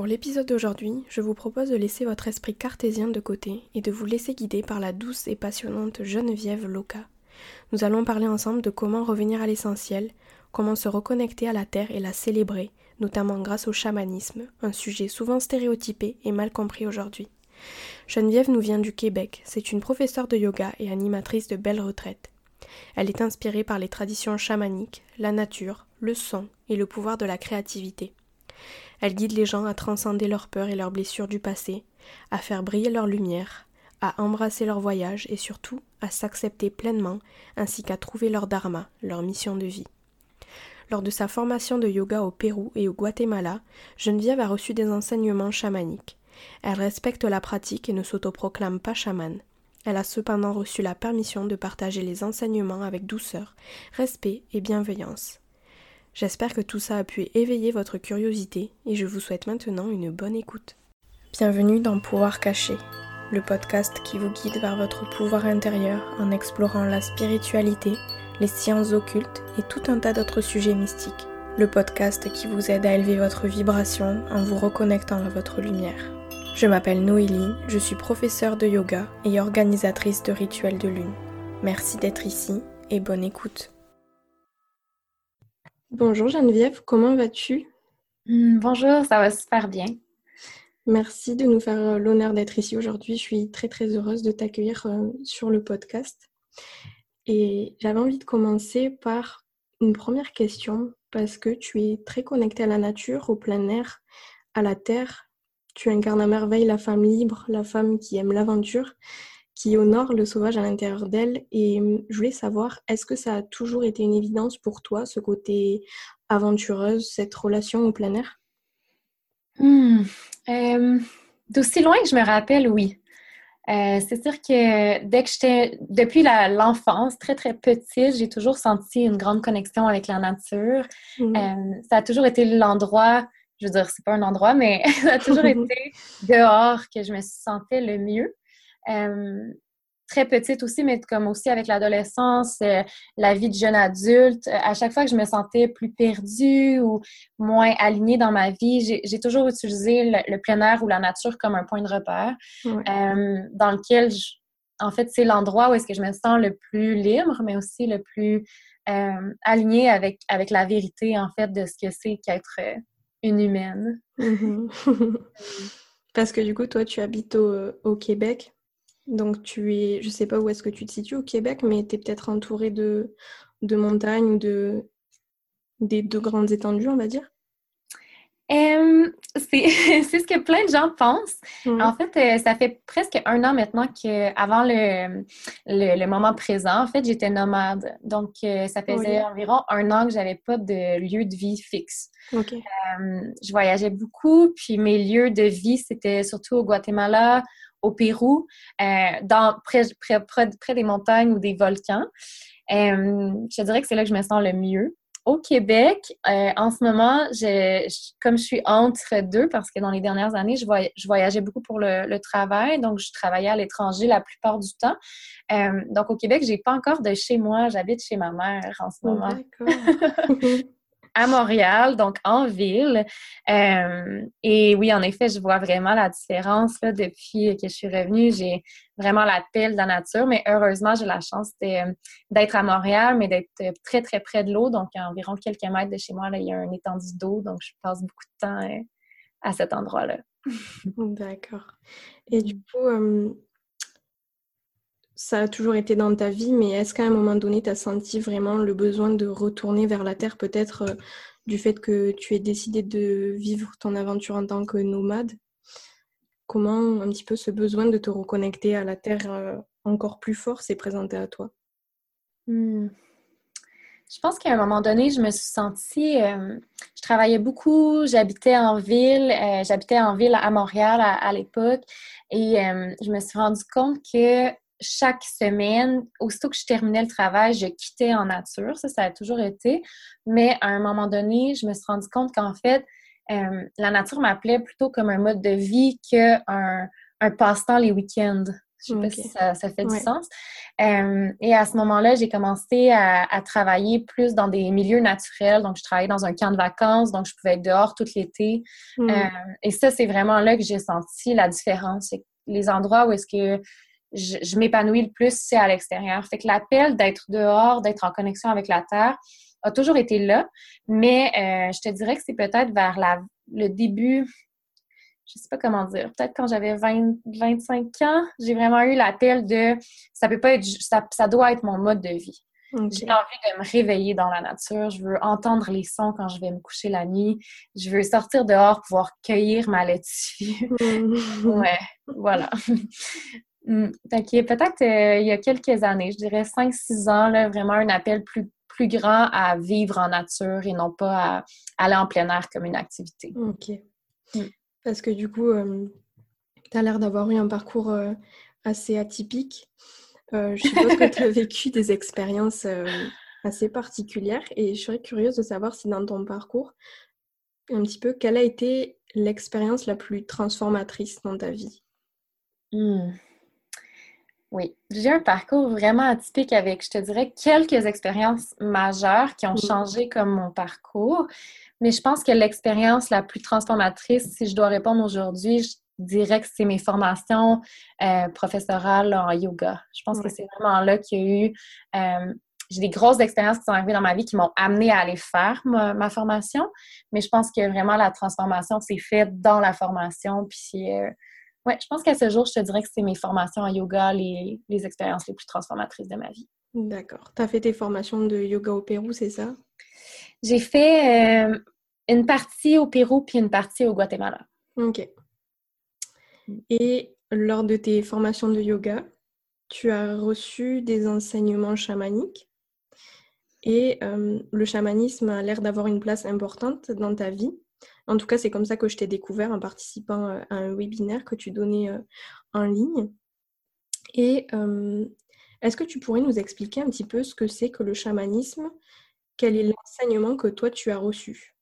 Pour l'épisode d'aujourd'hui, je vous propose de laisser votre esprit cartésien de côté et de vous laisser guider par la douce et passionnante Geneviève Loca. Nous allons parler ensemble de comment revenir à l'essentiel, comment se reconnecter à la terre et la célébrer, notamment grâce au chamanisme, un sujet souvent stéréotypé et mal compris aujourd'hui. Geneviève nous vient du Québec, c'est une professeure de yoga et animatrice de belles retraites. Elle est inspirée par les traditions chamaniques, la nature, le son et le pouvoir de la créativité. Elle guide les gens à transcender leurs peurs et leurs blessures du passé, à faire briller leur lumière, à embrasser leur voyage et surtout à s'accepter pleinement ainsi qu'à trouver leur dharma, leur mission de vie. Lors de sa formation de yoga au Pérou et au Guatemala, Geneviève a reçu des enseignements chamaniques. Elle respecte la pratique et ne s'autoproclame pas chamane. Elle a cependant reçu la permission de partager les enseignements avec douceur, respect et bienveillance. J'espère que tout ça a pu éveiller votre curiosité et je vous souhaite maintenant une bonne écoute. Bienvenue dans Pouvoir caché, le podcast qui vous guide vers votre pouvoir intérieur en explorant la spiritualité, les sciences occultes et tout un tas d'autres sujets mystiques. Le podcast qui vous aide à élever votre vibration en vous reconnectant à votre lumière. Je m'appelle Noélie, je suis professeure de yoga et organisatrice de rituels de lune. Merci d'être ici et bonne écoute. Bonjour Geneviève, comment vas-tu? Hmm, Bonjour, ça va super bien. Merci de nous faire euh, l'honneur d'être ici aujourd'hui. Je suis très très heureuse de t'accueillir euh, sur le podcast. Et j'avais envie de commencer par une première question parce que tu es très connectée à la nature, au plein air, à la terre. Tu incarnes à merveille la femme libre, la femme qui aime l'aventure qui honore le sauvage à l'intérieur d'elle. Et hum, je voulais savoir, est-ce que ça a toujours été une évidence pour toi, ce côté aventureuse, cette relation au plein air? Hmm. D'aussi loin que je me rappelle, oui. Euh, c'est sûr que dès que j'étais, depuis l'enfance, très très petite, j'ai toujours senti une grande connexion avec la nature. Mmh. Euh, ça a toujours été l'endroit, je veux dire, c'est pas un endroit, mais ça a toujours été dehors que je me sentais le mieux. Euh, très petite aussi, mais comme aussi avec l'adolescence, euh, la vie de jeune adulte, euh, à chaque fois que je me sentais plus perdue ou moins alignée dans ma vie, j'ai toujours utilisé le, plein air ou la nature comme un point de repère dans lequel, en fait, c'est l'endroit où est-ce que je me sens le plus libre, mais aussi le plus aligné avec, avec la vérité, en fait, de ce que c'est qu'être une humaine. Mm-hmm. Parce que du coup, toi, tu habites au Québec? Donc tu es, je sais pas où est-ce que tu te situes au Québec, mais tu es peut-être entouré de, de montagnes ou de, des deux grandes étendues, on va dire? c'est ce que plein de gens pensent. En fait, euh, ça fait presque un an maintenant qu'avant le, le, moment présent, en fait, j'étais nomade. Donc, euh, ça faisait environ un an que j'avais pas de lieu de vie fixe. je voyageais beaucoup, puis mes lieux de vie, c'était surtout au Guatemala, au Pérou, euh, dans, près, près, près, des montagnes ou des volcans. Euh, je dirais que c'est là que je me sens le mieux. Au Québec, euh, en ce moment, comme je suis entre deux, parce que dans les dernières années, je, voyageais beaucoup pour le, travail, donc je travaillais à l'étranger la plupart du temps. donc au Québec, j'ai pas encore de chez moi, j'habite chez ma mère en ce oh, moment. D'accord. à Montréal, donc en ville. Euh, et oui, en effet, je vois vraiment la différence là, depuis que je suis revenue. J'ai vraiment l'appel de la nature, mais heureusement, j'ai la chance d'être à Montréal, mais d'être très, très près de l'eau. Donc, à environ quelques mètres de chez moi, là, il y a un étendue d'eau. Donc, je passe beaucoup de temps euh, à cet endroit-là. D'accord. Et du coup, euh, ça a toujours été dans ta vie, mais est-ce qu'à un moment donné, tu as senti vraiment le besoin de retourner vers la Terre, peut-être euh, du fait que tu aies décidé de vivre ton aventure en tant que nomade? Comment un petit peu ce besoin de te reconnecter à la Terre euh, encore plus fort s'est présenté à toi? Hmm. Je pense qu'à un moment donné, je me suis sentie. Euh, je travaillais beaucoup, j'habitais en ville, j'habitais en ville à Montréal à l'époque, et je me suis rendu compte que chaque semaine, aussitôt que je terminais le travail, je quittais en nature. Ça, ça a toujours été. Mais à un moment donné, je me suis rendu compte qu'en fait, euh, la nature m'appelait plutôt comme un mode de vie qu'un un passe-temps les week-ends. Je sais pas si ça, fait du sens. Euh, et à ce moment-là, j'ai commencé à, travailler plus dans des milieux naturels. Donc, je travaillais dans un camp de vacances, donc je pouvais être dehors tout l'été. Mm. Euh, et ça, c'est vraiment là que j'ai senti la différence. Les endroits où est-ce que je, m'épanouis le plus, c'est à l'extérieur. Fait que l'appel d'être dehors, d'être en connexion avec la terre, a toujours été là, mais euh, je te dirais que c'est peut-être vers la, le début, je sais pas comment dire, peut-être quand j'avais 25 ans, j'ai vraiment eu l'appel de ça peut pas être ça, ça doit être mon mode de vie. J'ai envie de me réveiller dans la nature. Je veux entendre les sons quand je vais me coucher la nuit. Je veux sortir dehors, pouvoir cueillir ma laitue. Ouais, voilà. Mm. peut-être euh, il y a quelques années, je dirais 5-6 ans, là, vraiment un appel plus, plus grand à vivre en nature et non pas à aller en plein air comme une activité. OK. Mm. Parce que du coup, euh, tu as l'air d'avoir eu un parcours euh, assez atypique. Euh, je suppose que tu as vécu des expériences assez particulières et je serais curieuse de savoir si dans ton parcours, un petit peu, quelle a été l'expérience la plus transformatrice dans ta vie? Hmm. Oui, j'ai un parcours vraiment atypique avec, je te dirais, quelques expériences majeures qui ont mmh. changé comme mon parcours. Mais je pense que l'expérience la plus transformatrice, si je dois répondre aujourd'hui, je dirais que c'est mes formations euh, professorales en yoga. Je pense que c'est vraiment là qu'il y a eu... Euh, j'ai des grosses expériences qui sont arrivées dans ma vie qui m'ont amené à aller faire ma, formation, mais je pense que vraiment la transformation s'est faite dans la formation. Puis euh, oui, je pense qu'à ce jour, je te dirais que c'est mes formations en yoga, les, expériences les plus transformatrices de ma vie. D'accord. Tu as fait tes formations de yoga au Pérou, c'est ça? J'ai fait euh, une partie au Pérou puis une partie au Guatemala. OK. Et lors de tes formations de yoga, tu as reçu des enseignements chamaniques et euh, le chamanisme a l'air d'avoir une place importante dans ta vie. En tout cas, c'est comme ça que je t'ai découvert en participant euh, à un webinaire que tu donnais euh, en ligne. Et euh, est-ce que tu pourrais nous expliquer un petit peu ce que c'est que le chamanisme? Quel est l'enseignement que toi tu as reçu?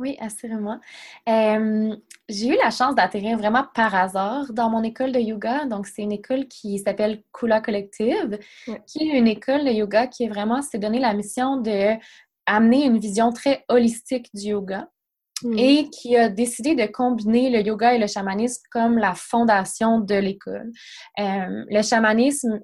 Oui, assurément. j'ai eu la chance d'atterrir vraiment par hasard dans mon école de yoga. Donc, c'est une école qui s'appelle Kula Collective, qui est une école de yoga qui est vraiment s'est donné la mission de amener une vision très holistique du yoga. Et qui a décidé de combiner le yoga et le chamanisme comme la fondation de l'école. Euh, le chamanisme,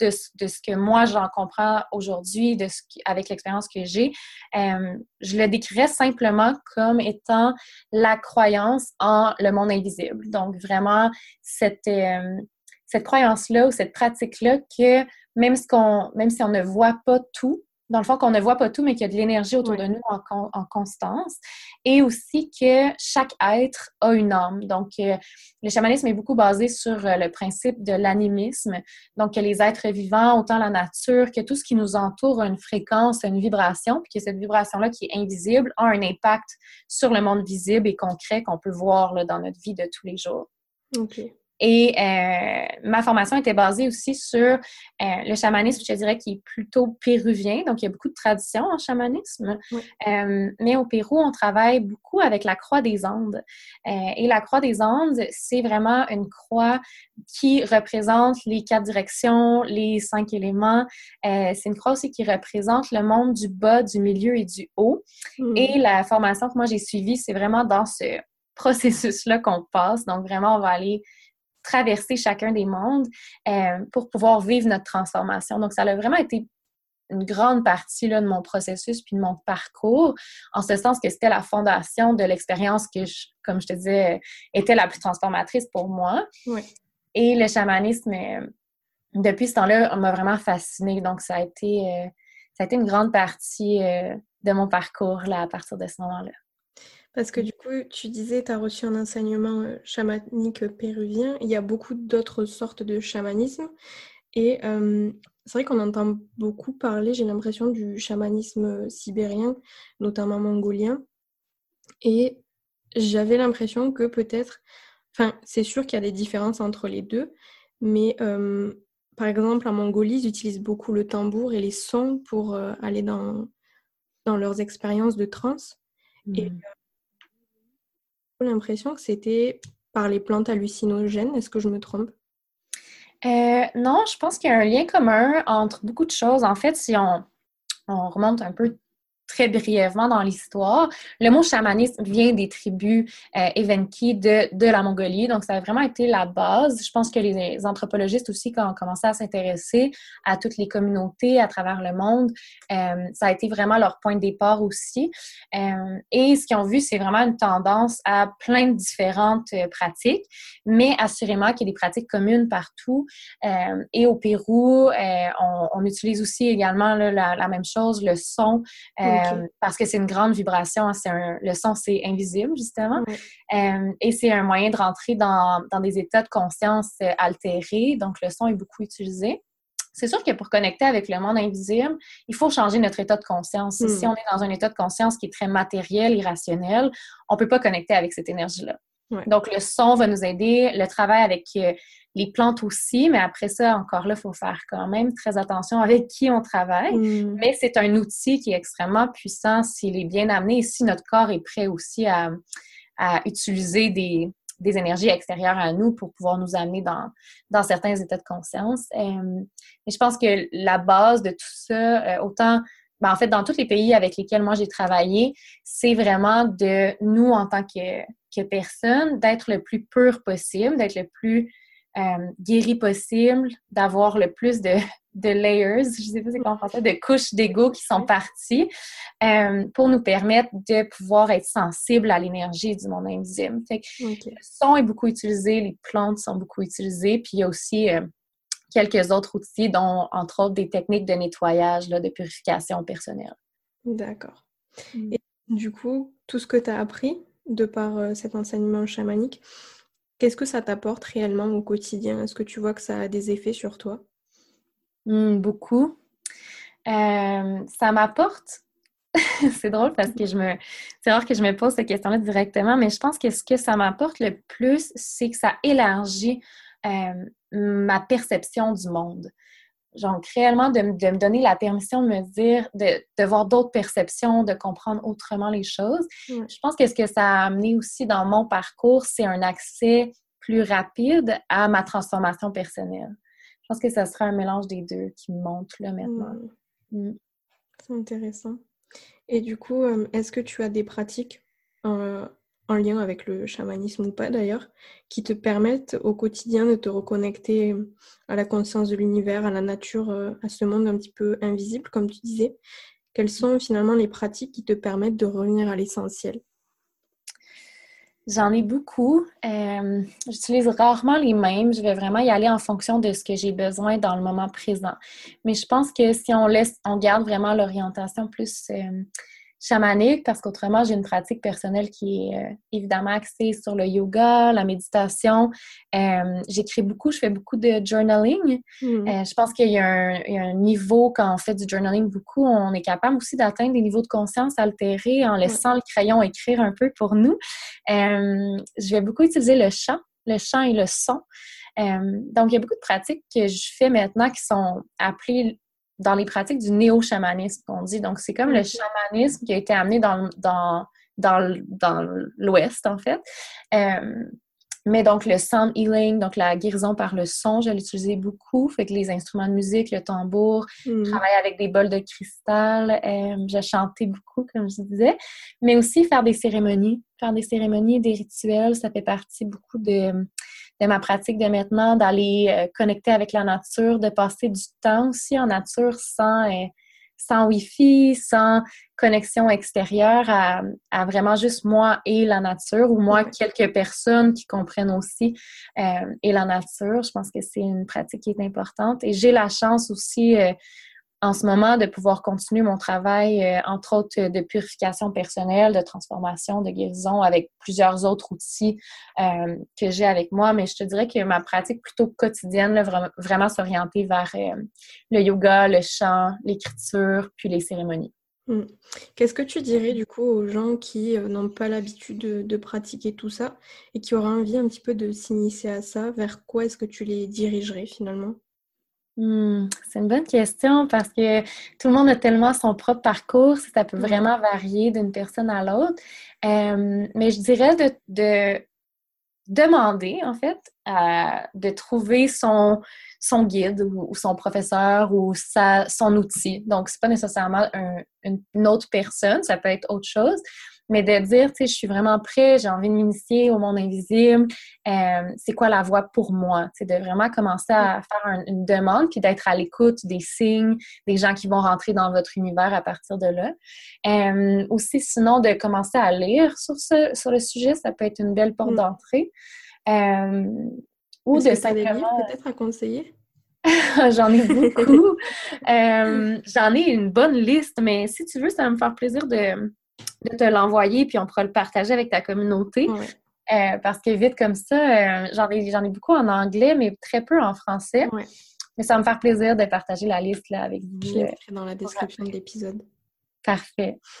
de, ce que moi j'en comprends aujourd'hui, de ce avec l'expérience que j'ai, euh, je le décrirais simplement comme étant la croyance en le monde invisible. Donc vraiment cette euh, cette croyance-là ou cette pratique-là que même, ce qu'on, même si on ne voit pas tout, dans le fond, qu'on ne voit pas tout, mais qu'il y a de l'énergie autour de nous en, constance. Et aussi que chaque être a une âme. Donc, euh, le chamanisme est beaucoup basé sur euh, le principe de l'animisme. Donc, que les êtres vivants, autant la nature, que tout ce qui nous entoure a une fréquence, une vibration, puis que cette vibration-là qui est invisible a un impact sur le monde visible et concret qu'on peut voir là, dans notre vie de tous les jours. OK. Et euh, ma formation était basée aussi sur euh, le chamanisme, je dirais, qui est plutôt péruvien. Donc, il y a beaucoup de traditions en chamanisme. Euh, mais au Pérou, on travaille beaucoup avec la croix des Andes. et la croix des Andes, c'est vraiment une croix qui représente les quatre directions, les cinq éléments. c'est une croix aussi qui représente le monde du bas, du milieu et du haut. Hmm. Et la formation que moi j'ai suivie, c'est vraiment dans ce processus-là qu'on passe. Donc, vraiment, on va aller traverser chacun des mondes euh, pour pouvoir vivre notre transformation. Donc, ça a vraiment été une grande partie là, de mon processus puis de mon parcours, en ce sens que c'était la fondation de l'expérience que, comme je te disais, était la plus transformatrice pour moi. Et le chamanisme, euh, depuis ce temps-là, m'a vraiment fascinée. Donc, ça a été, euh, ça a été une grande partie de mon parcours là, à partir de ce moment-là. Parce que du coup, tu disais, tu as reçu un enseignement euh, chamanique péruvien. Il y a beaucoup d'autres sortes de chamanisme. Et c'est vrai qu'on entend beaucoup parler, j'ai l'impression, du chamanisme sibérien, notamment mongolien. Et j'avais l'impression que peut-être, enfin, c'est sûr qu'il y a des différences entre les deux, mais par exemple, en Mongolie, ils utilisent beaucoup le tambour et les sons pour euh, aller dans, dans leurs expériences de transe. Et mmh l'impression que c'était par les plantes hallucinogènes. Est-ce que je me trompe? Non, je pense qu'il y a un lien commun entre beaucoup de choses. En fait, si on, on remonte un peu très brièvement dans l'histoire. Le mot chamanisme vient des tribus euh, Evenki de, de, la Mongolie, donc ça a vraiment été la base. Je pense que les, anthropologistes aussi, quand ont commencé à s'intéresser à toutes les communautés à travers le monde, euh, ça a été vraiment leur point de départ aussi. Euh, et ce qu'ils ont vu, c'est vraiment une tendance à plein de différentes euh, pratiques, mais assurément qu'il y a des pratiques communes partout. Et au Pérou, on, utilise aussi également la, même chose, le son. Euh, parce que c'est une grande vibration. Hein, un, le son, c'est invisible, justement. Euh, et c'est un moyen de rentrer dans, dans, des états de conscience euh, altérés. Donc, le son est beaucoup utilisé. C'est sûr que pour connecter avec le monde invisible, il faut changer notre état de conscience. Si hmm. on est dans un état de conscience qui est très matériel, irrationnel, on ne peut pas connecter avec cette énergie-là. Donc, le son va nous aider, le travail avec les plantes aussi, mais après ça, encore là, il faut faire quand même très attention avec qui on travaille. Mm. Mais c'est un outil qui est extrêmement puissant s'il est bien amené et si notre corps est prêt aussi à, utiliser des, énergies extérieures à nous pour pouvoir nous amener dans, dans certains états de conscience. Euh, et je pense que la base de tout ça, euh, autant ben, en fait, dans tous les pays avec lesquels moi j'ai travaillé, c'est vraiment de nous, en tant que, que personne, d'être le plus pur possible, d'être le plus euh, guéri possible, d'avoir le plus de, de layers, je ne sais pas c'est comment français, de couches d'ego qui sont parties euh, pour nous permettre de pouvoir être sensible à l'énergie du monde invisible. Le son est beaucoup utilisé, les plantes sont beaucoup utilisées, puis il y a aussi euh, quelques autres outils, dont entre autres des techniques de nettoyage, là, de purification personnelle. D'accord. Mm. Et du coup, tout ce que tu as appris de par cet enseignement chamanique, Qu'est-ce que ça t'apporte réellement au quotidien? Est-ce que tu vois que ça a des effets sur toi? Mmh, Beaucoup. Euh, ça m'apporte. c'est drôle parce que je me. C'est rare que je me pose cette question-là directement, mais je pense que ce que ça m'apporte le plus, c'est que ça élargit euh, ma perception du monde genre réellement de, de, me donner la permission de me dire, de, de voir d'autres perceptions, de comprendre autrement les choses. Je pense que ce que ça a amené aussi dans mon parcours, c'est un accès plus rapide à ma transformation personnelle. Je pense que ça sera un mélange des deux qui me montre là maintenant. Mm. C'est intéressant. Et du coup, euh, est-ce que tu as des pratiques euh, en lien avec le chamanisme ou pas d'ailleurs, qui te permettent au quotidien de te reconnecter à la conscience de l'univers, à la nature, euh, à ce monde un petit peu invisible, comme tu disais. Quelles sont finalement les pratiques qui te permettent de revenir à l'essentiel? J'en ai beaucoup. Euh, j'utilise rarement les mêmes. Je vais vraiment y aller en fonction de ce que j'ai besoin dans le moment présent. Mais je pense que si on laisse, on garde vraiment l'orientation plus euh, chamanique parce qu'autrement, j'ai une pratique personnelle qui est euh, évidemment axée sur le yoga, la méditation. Euh, J'écris beaucoup, je fais beaucoup de journaling. Hmm. Euh, je pense qu'il y, y, a un niveau, quand on fait du journaling beaucoup, on est capable aussi d'atteindre des niveaux de conscience altérés en laissant le crayon écrire un peu pour nous. Je vais beaucoup utiliser le chant, le chant et le son. donc, il y a beaucoup de pratiques que je fais maintenant qui sont appelées dans les pratiques du néo-chamanisme qu'on dit. Donc, c'est comme le chamanisme qui a été amené dans, dans, dans, dans l'Ouest, en fait. Euh, mais donc, le sound healing, donc la guérison par le son, je l'utilisais beaucoup. Fait que les instruments de musique, le tambour, je mm. travaillais avec des bols de cristal, euh, je chantais beaucoup, comme je disais. Mais aussi faire des cérémonies. Faire des cérémonies, des rituels, ça fait partie beaucoup de de ma pratique de maintenant, d'aller euh, connecter avec la nature, de passer du temps aussi en nature sans, euh, sans Wi-Fi, sans connexion extérieure, à, vraiment juste moi et la nature, ou moi, quelques personnes qui comprennent aussi euh, et la nature. Je pense que c'est une pratique qui est importante. Et j'ai la chance aussi en ce moment de pouvoir continuer mon travail, euh, entre autres de purification personnelle, de transformation, de guérison avec plusieurs autres outils euh, que j'ai avec moi. Mais je te dirais que ma pratique plutôt quotidienne, là, vraiment, s'orienter vers euh, le yoga, le chant, l'écriture, puis les cérémonies. Hmm. Qu'est-ce que tu dirais du coup aux gens qui n'ont pas l'habitude de, de, pratiquer tout ça et qui auraient envie un petit peu de s'initier à ça? Vers quoi est-ce que tu les dirigerais finalement? Hmm, c'est une bonne question parce que tout le monde a tellement son propre parcours, ça peut vraiment varier d'une personne à l'autre. Euh, mais je dirais de, demander, en fait, de trouver son, son guide ou, son professeur ou sa, son outil. Donc, c'est pas nécessairement une autre personne, ça peut être autre chose, mais de dire, tu sais, je suis vraiment prêt, j'ai envie de m'initier au monde invisible, euh, c'est quoi la voie pour moi? C'est de vraiment commencer à faire une demande, puis d'être à l'écoute des signes, des gens qui vont rentrer dans votre univers à partir de là. Euh, aussi, sinon, de commencer à lire sur, ce, sur le sujet, ça peut être une belle porte mm. d'entrée. Euh, ou de simplement... peut-être à conseiller? J'en ai beaucoup. J'en ai une bonne liste, mais si tu veux, ça va me faire plaisir de, de te l'envoyer, puis on pourra le partager avec ta communauté. Euh, parce que vite comme ça, euh, j'en ai, ai, beaucoup en anglais, mais très peu en français. Mais ça va me faire plaisir de partager la liste là, avec vous. Je mettrai dans la description de l'épisode. Parfait.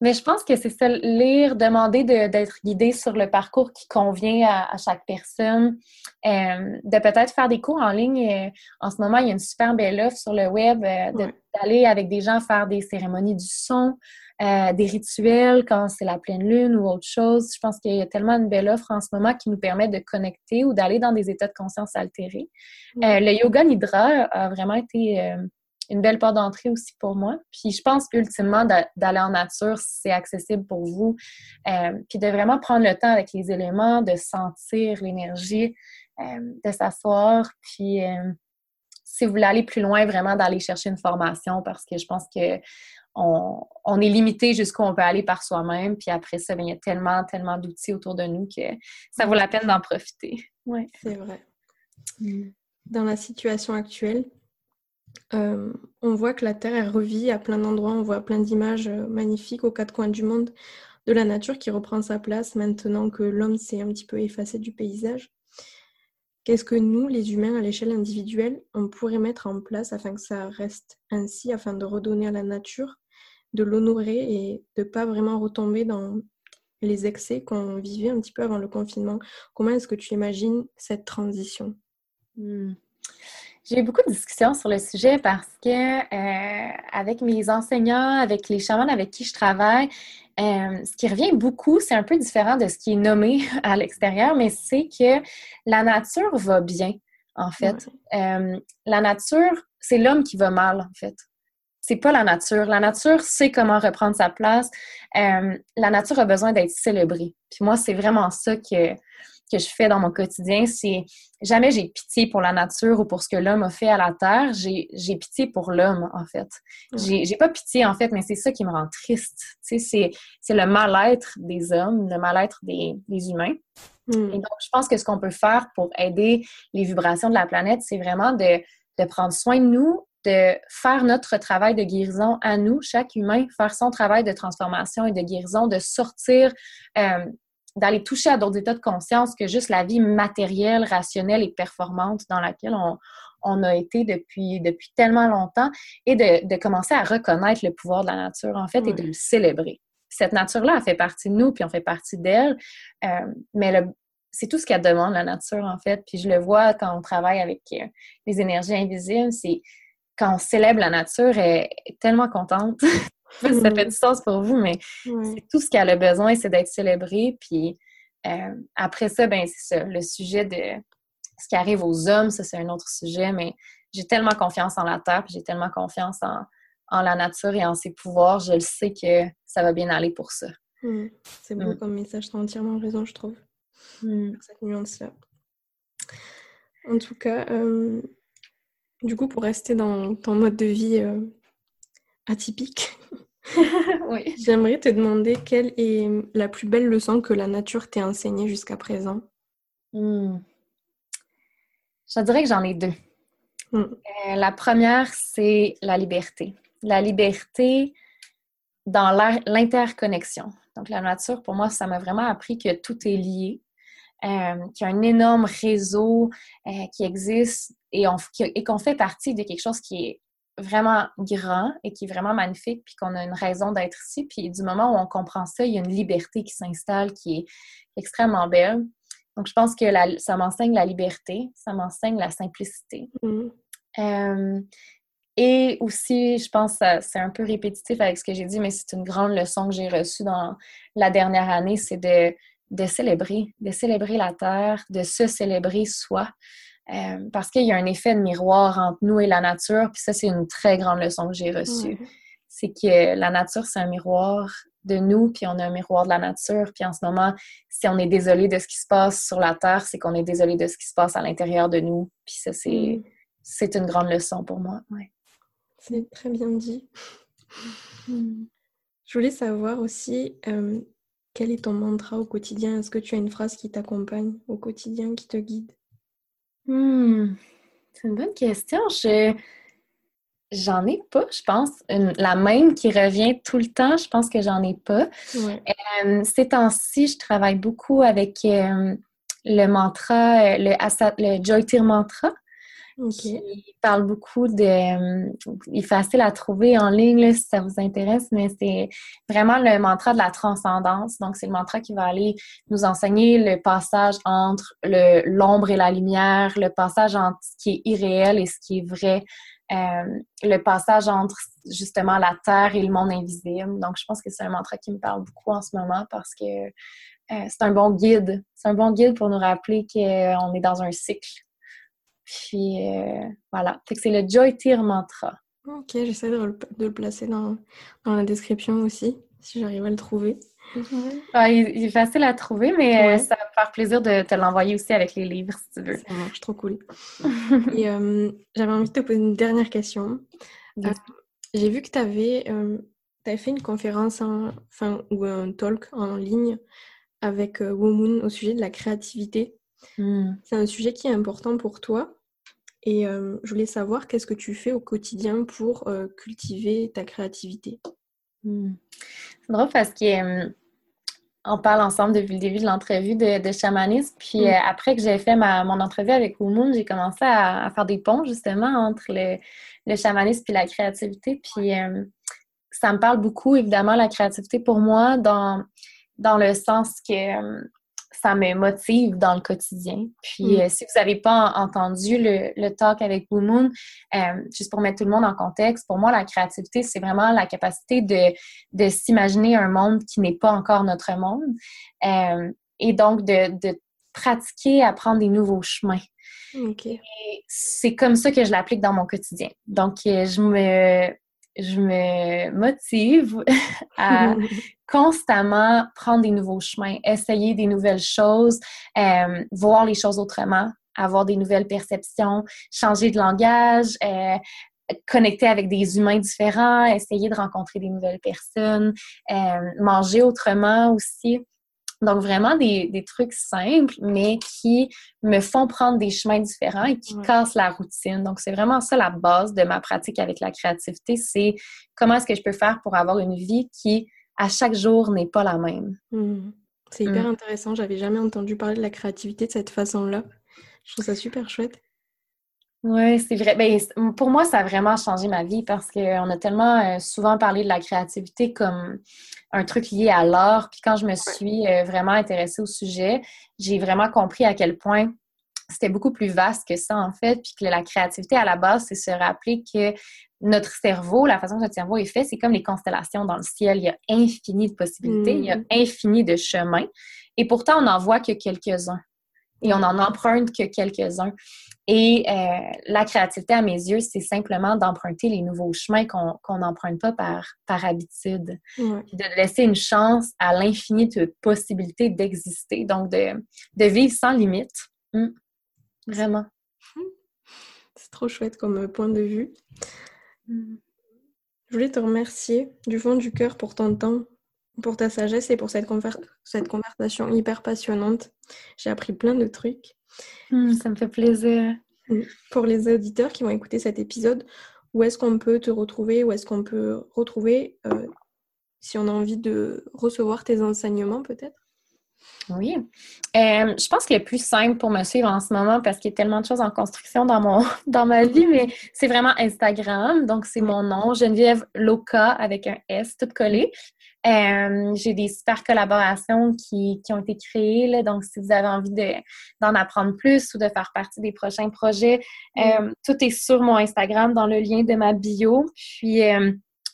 Mais je pense que c'est ça, lire, demander d'être guidé sur le parcours qui convient à, chaque personne, euh, de peut-être faire des cours en ligne. en ce moment, il y a une super belle offre sur le web d'aller avec des gens faire des cérémonies du son, euh, des rituels quand c'est la pleine lune ou autre chose. Je pense qu'il y a tellement une belle offre en ce moment qui nous permet de connecter ou d'aller dans des états de conscience altérés. Euh, le yoga nidra a vraiment été euh, une belle porte d'entrée aussi pour moi. Puis je pense ultimement d'aller en nature si c'est accessible pour vous. puis de vraiment prendre le temps avec les éléments, de sentir l'énergie, de s'asseoir. Puis si vous voulez aller plus loin, vraiment d'aller chercher une formation parce que je pense que on, est limité jusqu'où on peut aller par soi-même. Puis après ça, ben, il y a tellement, tellement d'outils autour de nous que ça vaut la peine d'en profiter. Oui, c'est vrai. Mm. Dans la situation actuelle, euh, on voit que la Terre est revit à plein d'endroits. On voit plein d'images euh, magnifiques aux quatre coins du monde de la nature qui reprend sa place maintenant que l'homme s'est un petit peu effacé du paysage. Qu'est-ce que nous, les humains, à l'échelle individuelle, on pourrait mettre en place afin que ça reste ainsi, afin de redonner à la nature de l'honorer et de pas vraiment retomber dans les excès qu'on vivait un petit peu avant le confinement. Comment est-ce que tu imagines cette transition? Hmm. J'ai eu beaucoup de discussions sur le sujet parce que euh, avec mes enseignants, avec les chamans avec qui je travaille, euh, ce qui revient beaucoup, c'est un peu différent de ce qui est nommé à l'extérieur, mais c'est que la nature va bien, en fait. Euh, la nature, c'est l'homme qui va mal, en fait c'est pas la nature. La nature sait comment reprendre sa place. Euh, la nature a besoin d'être célébrée. Puis moi, c'est vraiment ça que, que je fais dans mon quotidien. C'est jamais j'ai pitié pour la nature ou pour ce que l'homme a fait à la terre. J'ai pitié pour l'homme, en fait. J'ai pas pitié, en fait, mais c'est ça qui me rend triste. Tu sais, c'est le mal-être des hommes, le mal-être des, des, humains. Hmm. Et donc, je pense que ce qu'on peut faire pour aider les vibrations de la planète, c'est vraiment de, de prendre soin de nous de faire notre travail de guérison à nous, chaque humain, faire son travail de transformation et de guérison, de sortir, euh, d'aller toucher à d'autres états de conscience que juste la vie matérielle, rationnelle et performante dans laquelle on, a été depuis, depuis tellement longtemps et de, commencer à reconnaître le pouvoir de la nature, en fait, et de le célébrer. Cette nature-là, elle fait partie de nous, puis on fait partie d'elle, euh, mais c'est tout ce qu'elle demande, la nature, en fait. Puis je le vois quand on travaille avec euh, les énergies invisibles, c'est quand on célèbre la nature, elle est tellement contente. ça fait du sens pour vous, mais c'est tout ce qu'elle a besoin, c'est d'être célébrée. Puis euh, après ça, ben c'est ça. Le sujet de ce qui arrive aux hommes, ça, c'est un autre sujet, mais j'ai tellement confiance en la terre, puis j'ai tellement confiance en, la nature et en ses pouvoirs. Je le sais que ça va bien aller pour ça. Mm. C'est beau mm. comme message, tu as entièrement raison, je trouve. Mm. Cette nuance-là. En tout cas, euh, du coup, pour rester dans ton mode de vie euh, atypique, j'aimerais te demander quelle est la plus belle leçon que la nature t'ait enseignée jusqu'à présent. Hmm. Je dirais que j'en ai deux. Hmm. Euh, la première, c'est la liberté. La liberté dans l'interconnexion. Donc, la nature, pour moi, ça m'a vraiment appris que tout est lié, euh, qu'il y a un énorme réseau qui existe et, qu'on fait partie de quelque chose qui est vraiment grand et qui est vraiment magnifique, puis qu'on a une raison d'être ici. Puis du moment où on comprend ça, il y a une liberté qui s'installe qui est extrêmement belle. Donc, je pense que ça m'enseigne la liberté, ça m'enseigne la simplicité. Mm. Euh, et aussi, je pense que c'est un peu répétitif avec ce que j'ai dit, mais c'est une grande leçon que j'ai reçue dans la dernière année, c'est de de célébrer, de célébrer la terre, de se célébrer soi. Euh, parce qu'il y a un effet de miroir entre nous et la nature, puis ça, c'est une très grande leçon que j'ai reçue. C'est que la nature, c'est un miroir de nous, puis on a un miroir de la nature. Puis en ce moment, si on est désolé de ce qui se passe sur la Terre, c'est qu'on est désolé de ce qui se passe à l'intérieur de nous. Puis ça, c'est, mm. c'est une grande leçon pour moi. Ouais. C'est très bien dit. Mm. Je voulais savoir aussi, euh, quel est ton mantra au quotidien? Est-ce que tu as une phrase qui t'accompagne au quotidien, qui te guide? Hmm. C'est une bonne question. Je J'en ai pas, je pense. la même qui revient tout le temps, je pense que j'en ai pas. Euh, ces temps-ci, je travaille beaucoup avec euh, le mantra, euh, le, le Joytir Mantra. Il parle beaucoup de. il est facile à trouver en ligne si ça vous intéresse, mais c'est vraiment le mantra de la transcendance. Donc, c'est le mantra qui va aller nous enseigner le passage entre l'ombre et la lumière, le passage entre ce qui est irréel et ce qui est vrai. Euh, le passage entre justement la terre et le monde invisible. Donc, je pense que c'est un mantra qui me parle beaucoup en ce moment parce que euh, c'est un bon guide. C'est un bon guide pour nous rappeler qu'on est dans un cycle. Puis euh, voilà. Fait que c'est le Joy Tear Mantra. Ok, j'essaie de, le placer dans, dans la description aussi, si j'arrive à le trouver. Ah, il, est facile à trouver, mais euh, ça va me faire plaisir de te l'envoyer aussi avec les livres, si tu veux. Ça marche, trop cool. Et euh, j'avais envie de te poser une dernière question. Euh, j'ai vu que tu avais, fait une conférence enfin, ou un talk en ligne avec Womoon au sujet de la créativité. Hmm. C'est un sujet qui est important pour toi. Et je voulais savoir qu'est-ce que tu fais au quotidien pour cultiver ta créativité? Hmm. C'est drôle parce que on parle ensemble depuis le début de l'entrevue de, chamanisme. Puis mm. euh, après que j'ai fait ma, mon entrevue avec Oumoun, j'ai commencé à, faire des ponts justement entre le, le chamanisme et la créativité. Puis euh, ça me parle beaucoup, évidemment, la créativité pour moi, dans, dans le sens que euh, ça me motive dans le quotidien. Puis, mm. euh, si vous n'avez pas entendu le, le, talk avec Blue Moon, euh, juste pour mettre tout le monde en contexte, pour moi, la créativité, c'est vraiment la capacité de, de s'imaginer un monde qui n'est pas encore notre monde. Euh, et donc, de, de pratiquer à prendre des nouveaux chemins. C'est comme ça que je l'applique dans mon quotidien. Donc, je me, je me motive à constamment prendre des nouveaux chemins, essayer des nouvelles choses, euh, voir les choses autrement, avoir des nouvelles perceptions, changer de langage, euh, connecter avec des humains différents, essayer de rencontrer des nouvelles personnes, euh, manger autrement aussi. Donc, vraiment des, trucs simples, mais qui me font prendre des chemins différents et qui cassent la routine. Donc, c'est vraiment ça la base de ma pratique avec la créativité, c'est comment est-ce que je peux faire pour avoir une vie qui, à chaque jour, n'est pas la même. Mmh. C'est hyper mmh. intéressant. J'avais jamais entendu parler de la créativité de cette façon-là. Je trouve ça super chouette. Oui, c'est vrai. Ben, pour moi, ça a vraiment changé ma vie parce qu'on a tellement euh, souvent parlé de la créativité comme un truc lié à l'art. Puis quand je me suis euh, vraiment intéressée au sujet, j'ai vraiment compris à quel point c'était beaucoup plus vaste que ça, en fait. Puis que la créativité, à la base, c'est se rappeler que notre cerveau, la façon dont notre cerveau est fait, c'est comme les constellations dans le ciel. Il y a infini de possibilités, il y a mm. infini de chemins. Et pourtant, on n'en voit que quelques-uns. Et on n'en emprunte que quelques-uns. Et euh, la créativité, à mes yeux, c'est simplement d'emprunter les nouveaux chemins qu'on n'emprunte pas par, par habitude. de laisser une chance à l'infini de possibilités d'exister. Donc, de, vivre sans limite. Hmm. Vraiment. C'est trop chouette comme point de vue. Hmm. Je voulais te remercier du fond du cœur pour ton temps, pour ta sagesse et pour cette, cette conversation hyper passionnante. J'ai appris plein de trucs. Hmm, ça me fait plaisir. Pour les auditeurs qui vont écouter cet épisode, où est-ce qu'on peut te retrouver Où est-ce qu'on peut retrouver, euh, si on a envie de recevoir tes enseignements peut-être? Oui. Euh, je pense que le plus simple pour me suivre en ce moment, parce qu'il y a tellement de choses en construction dans, mon, dans ma vie, mais c'est vraiment Instagram. Donc, c'est mon nom, Geneviève Loca avec un S tout collé. Euh, j'ai des super collaborations qui, qui, ont été créées. Là, donc, si vous avez envie d'en apprendre plus ou de faire partie des prochains projets, euh, tout est sur mon Instagram dans le lien de ma bio. Puis,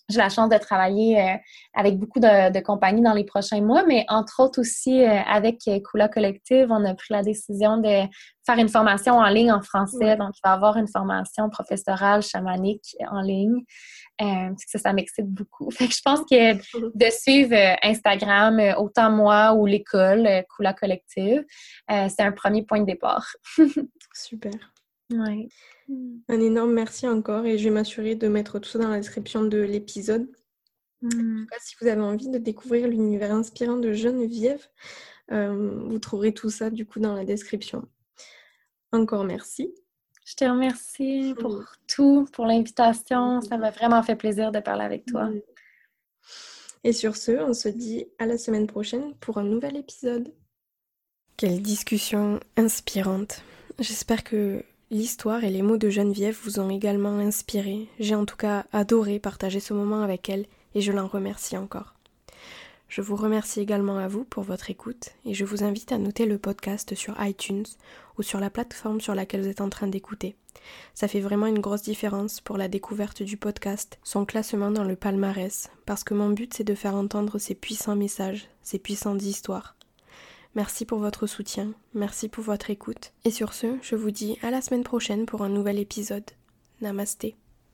j'ai la chance de travailler euh, avec beaucoup de, compagnies dans les prochains mois, mais entre autres aussi euh, avec Kula Collective, on a pris la décision de faire une formation en ligne en français. Donc, il va y avoir une formation professorale chamanique en ligne. Euh, ça, ça m'excite beaucoup. Fait que je pense que de suivre Instagram, autant moi ou l'école, Kula Collective, c'est un premier point de départ. Super. Ouais. Un énorme merci encore et je vais m'assurer de mettre tout ça dans la description de l'épisode. Hmm. si vous avez envie de découvrir l'univers inspirant de Geneviève, euh, vous trouverez tout ça du coup dans la description. Encore merci. Je te remercie pour tout, pour l'invitation. Ça m'a vraiment fait plaisir de parler avec toi. Et sur ce, on se dit à la semaine prochaine pour un nouvel épisode. Quelle discussion inspirante. J'espère que L'histoire et les mots de Geneviève vous ont également inspiré. J'ai en tout cas adoré partager ce moment avec elle et je l'en remercie encore. Je vous remercie également à vous pour votre écoute et je vous invite à noter le podcast sur iTunes ou sur la plateforme sur laquelle vous êtes en train d'écouter. Ça fait vraiment une grosse différence pour la découverte du podcast, son classement dans le palmarès, parce que mon but c'est de faire entendre ces puissants messages, ces puissantes histoires. Merci pour votre soutien, merci pour votre écoute. Et sur ce, je vous dis à la semaine prochaine pour un nouvel épisode. Namasté.